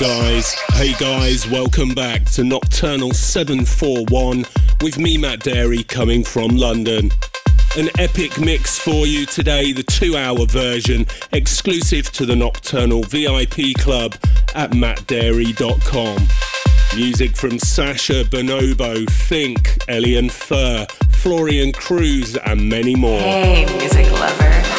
Guys, hey guys, welcome back to Nocturnal 741 with me, Matt Darey, coming from London. An epic mix for you today, the two hour version, exclusive to the Nocturnal VIP Club at mattdarey.com. Music from Sasha Bonobo, Think, Elian Fur, Florian Cruz, and many more. Hey, music lover.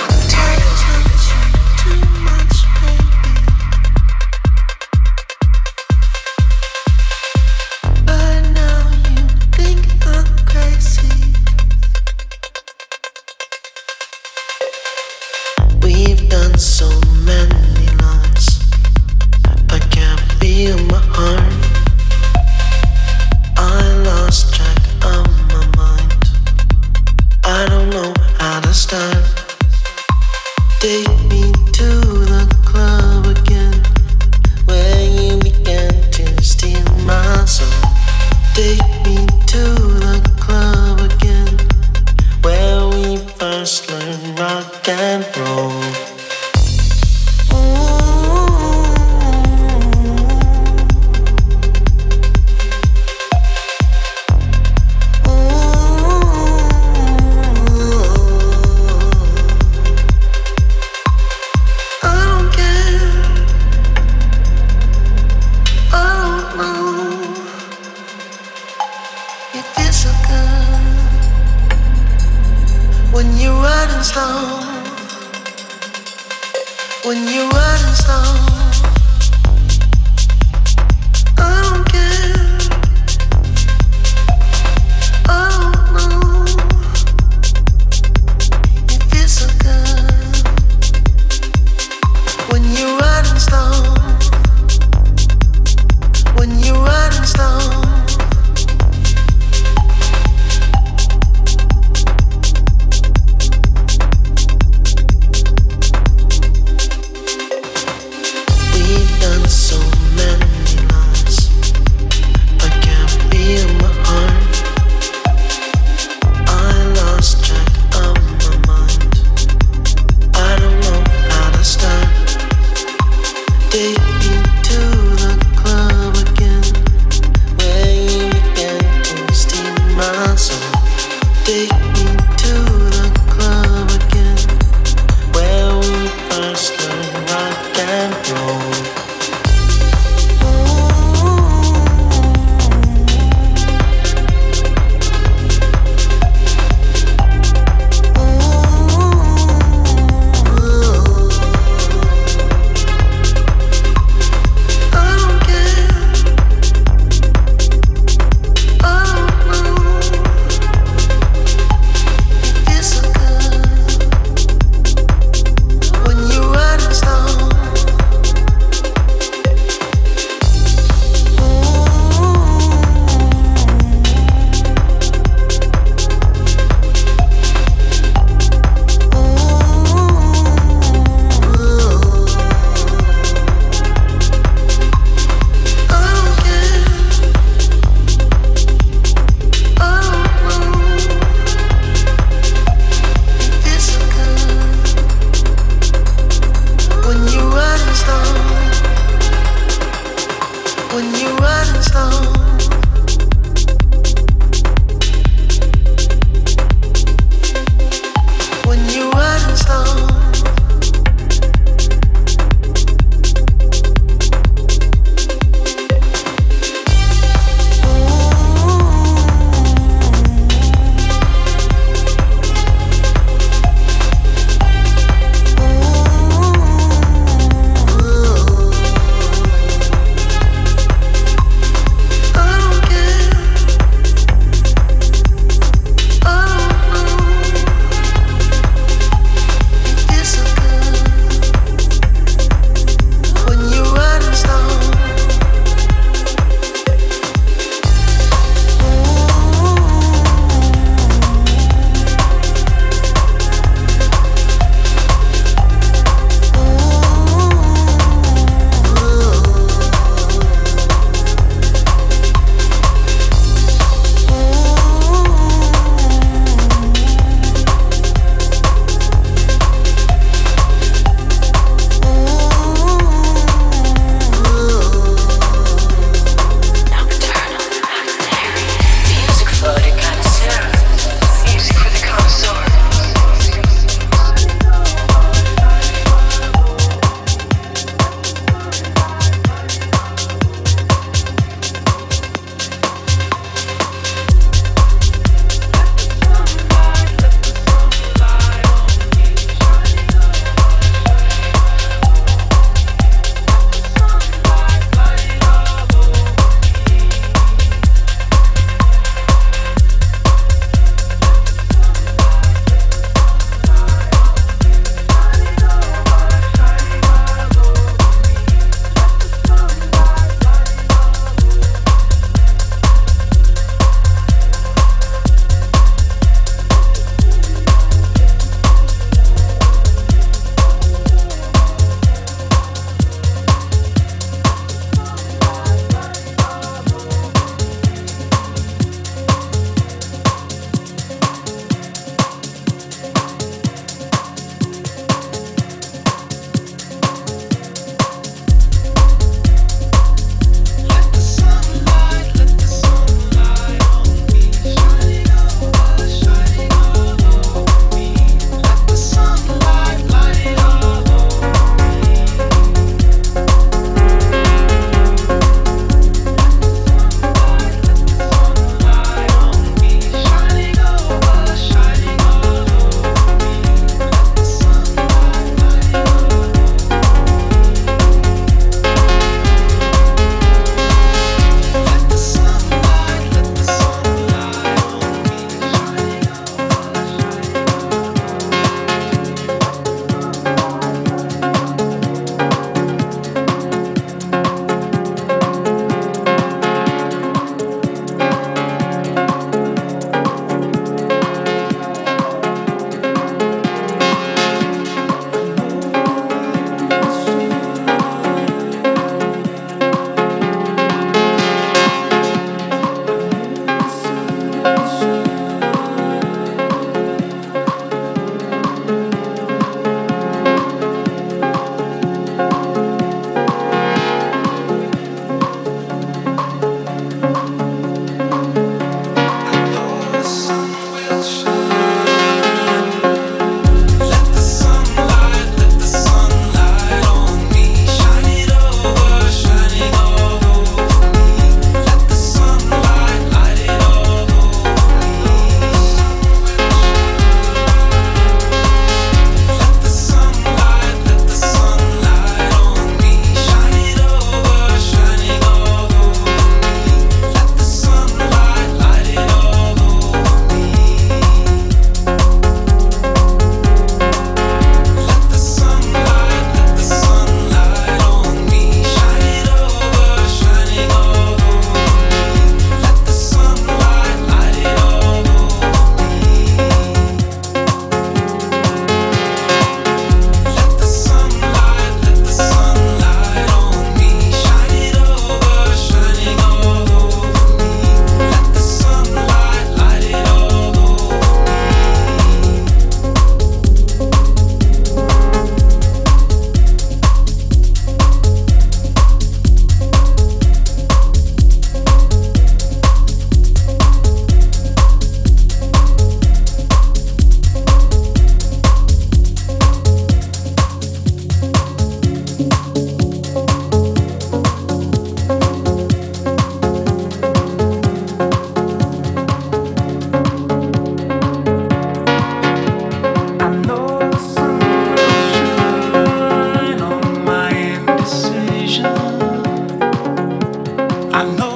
I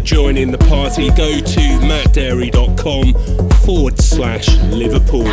join in the party, go to mattdarey.com forward slash Liverpool.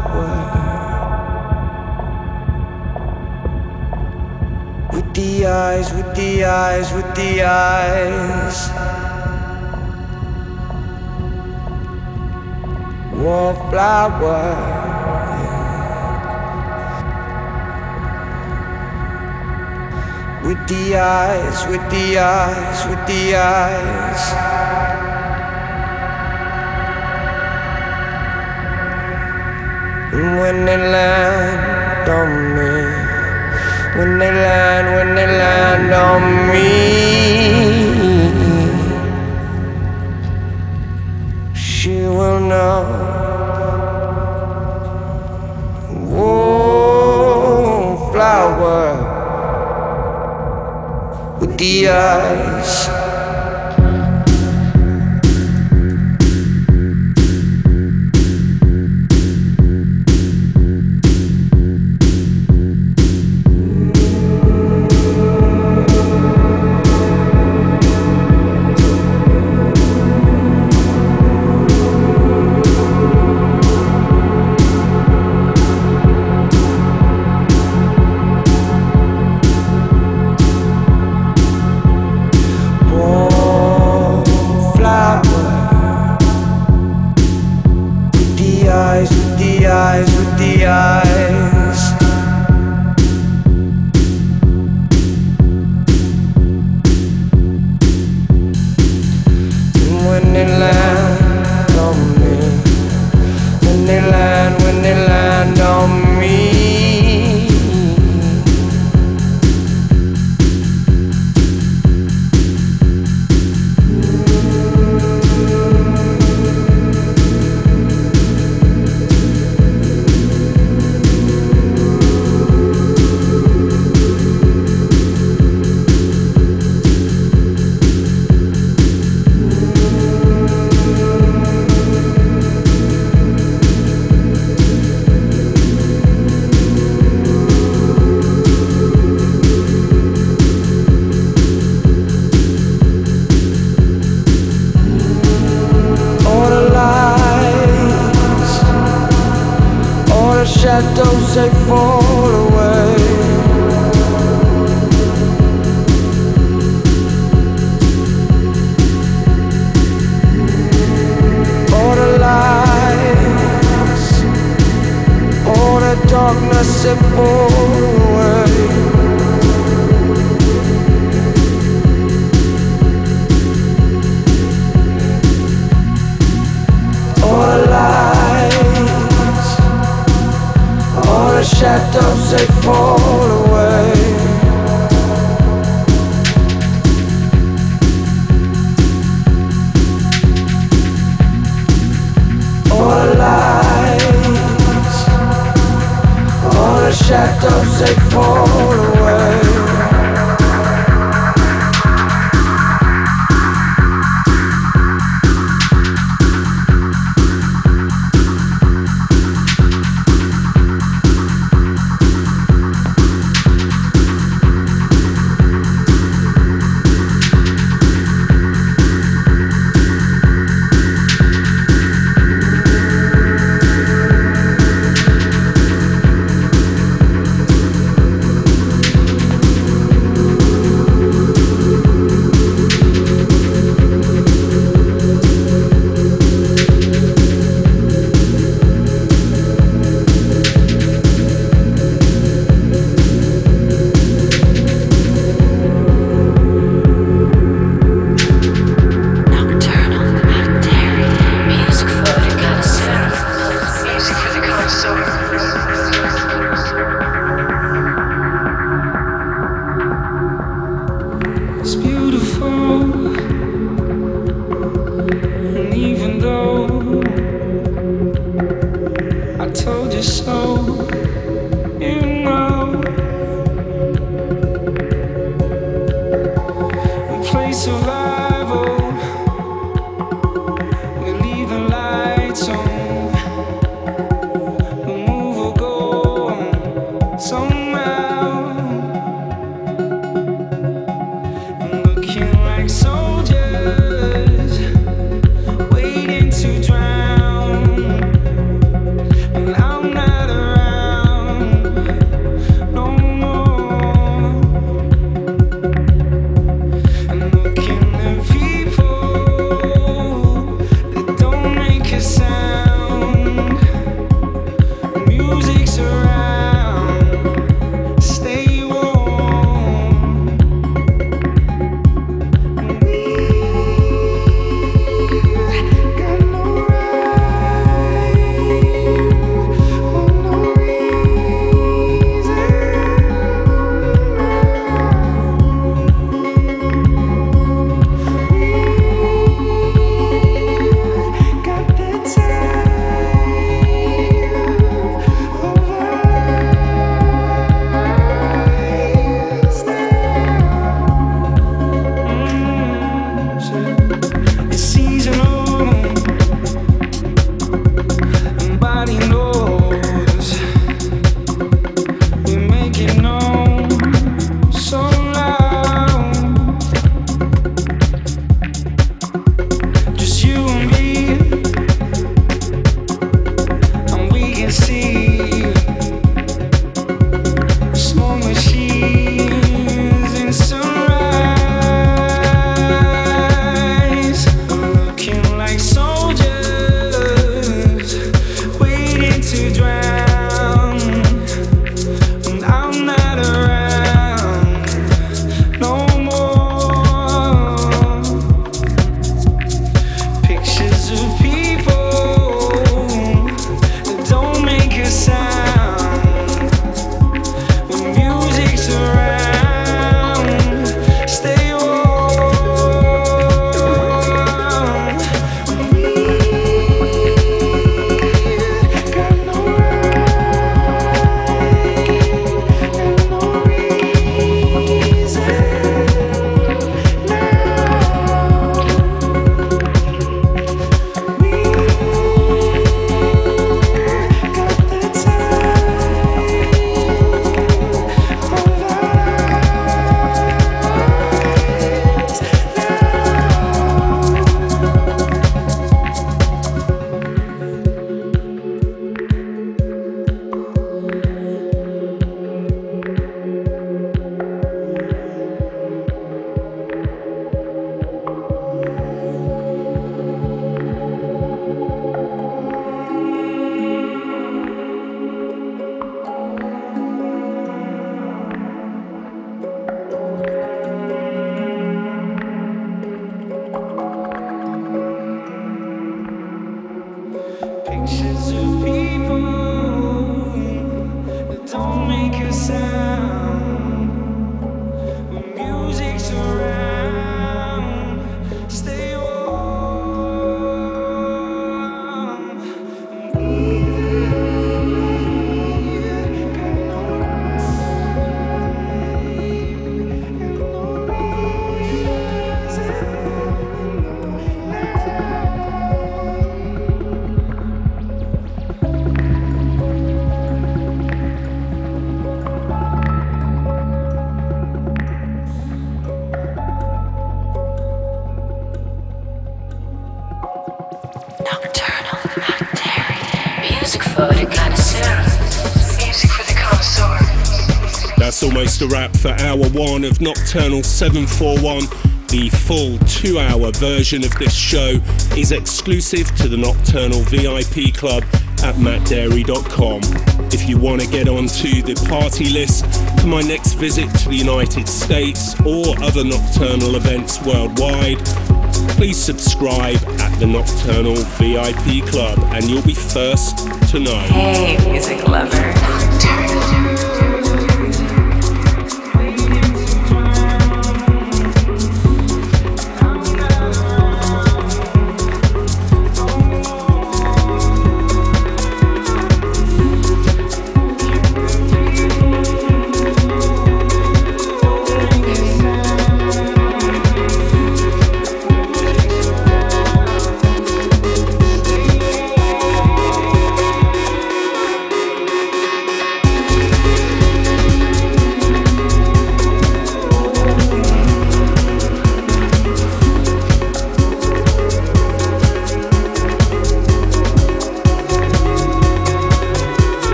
Flower. With the eyes, with the eyes, with the eyes. Wallflower. With the eyes, with the eyes, with the eyes. When they land on me, when they land, when they land on me, she will know. Whoa, flower with the eyes. For hour one of Nocturnal 741. The full two hour version of this show is exclusive to the Nocturnal VIP Club at mattdarey.com. If you want to get onto the party list for my next visit to the United States or other nocturnal events worldwide, please subscribe at the Nocturnal VIP Club and you'll be first to know. Hey, music lover.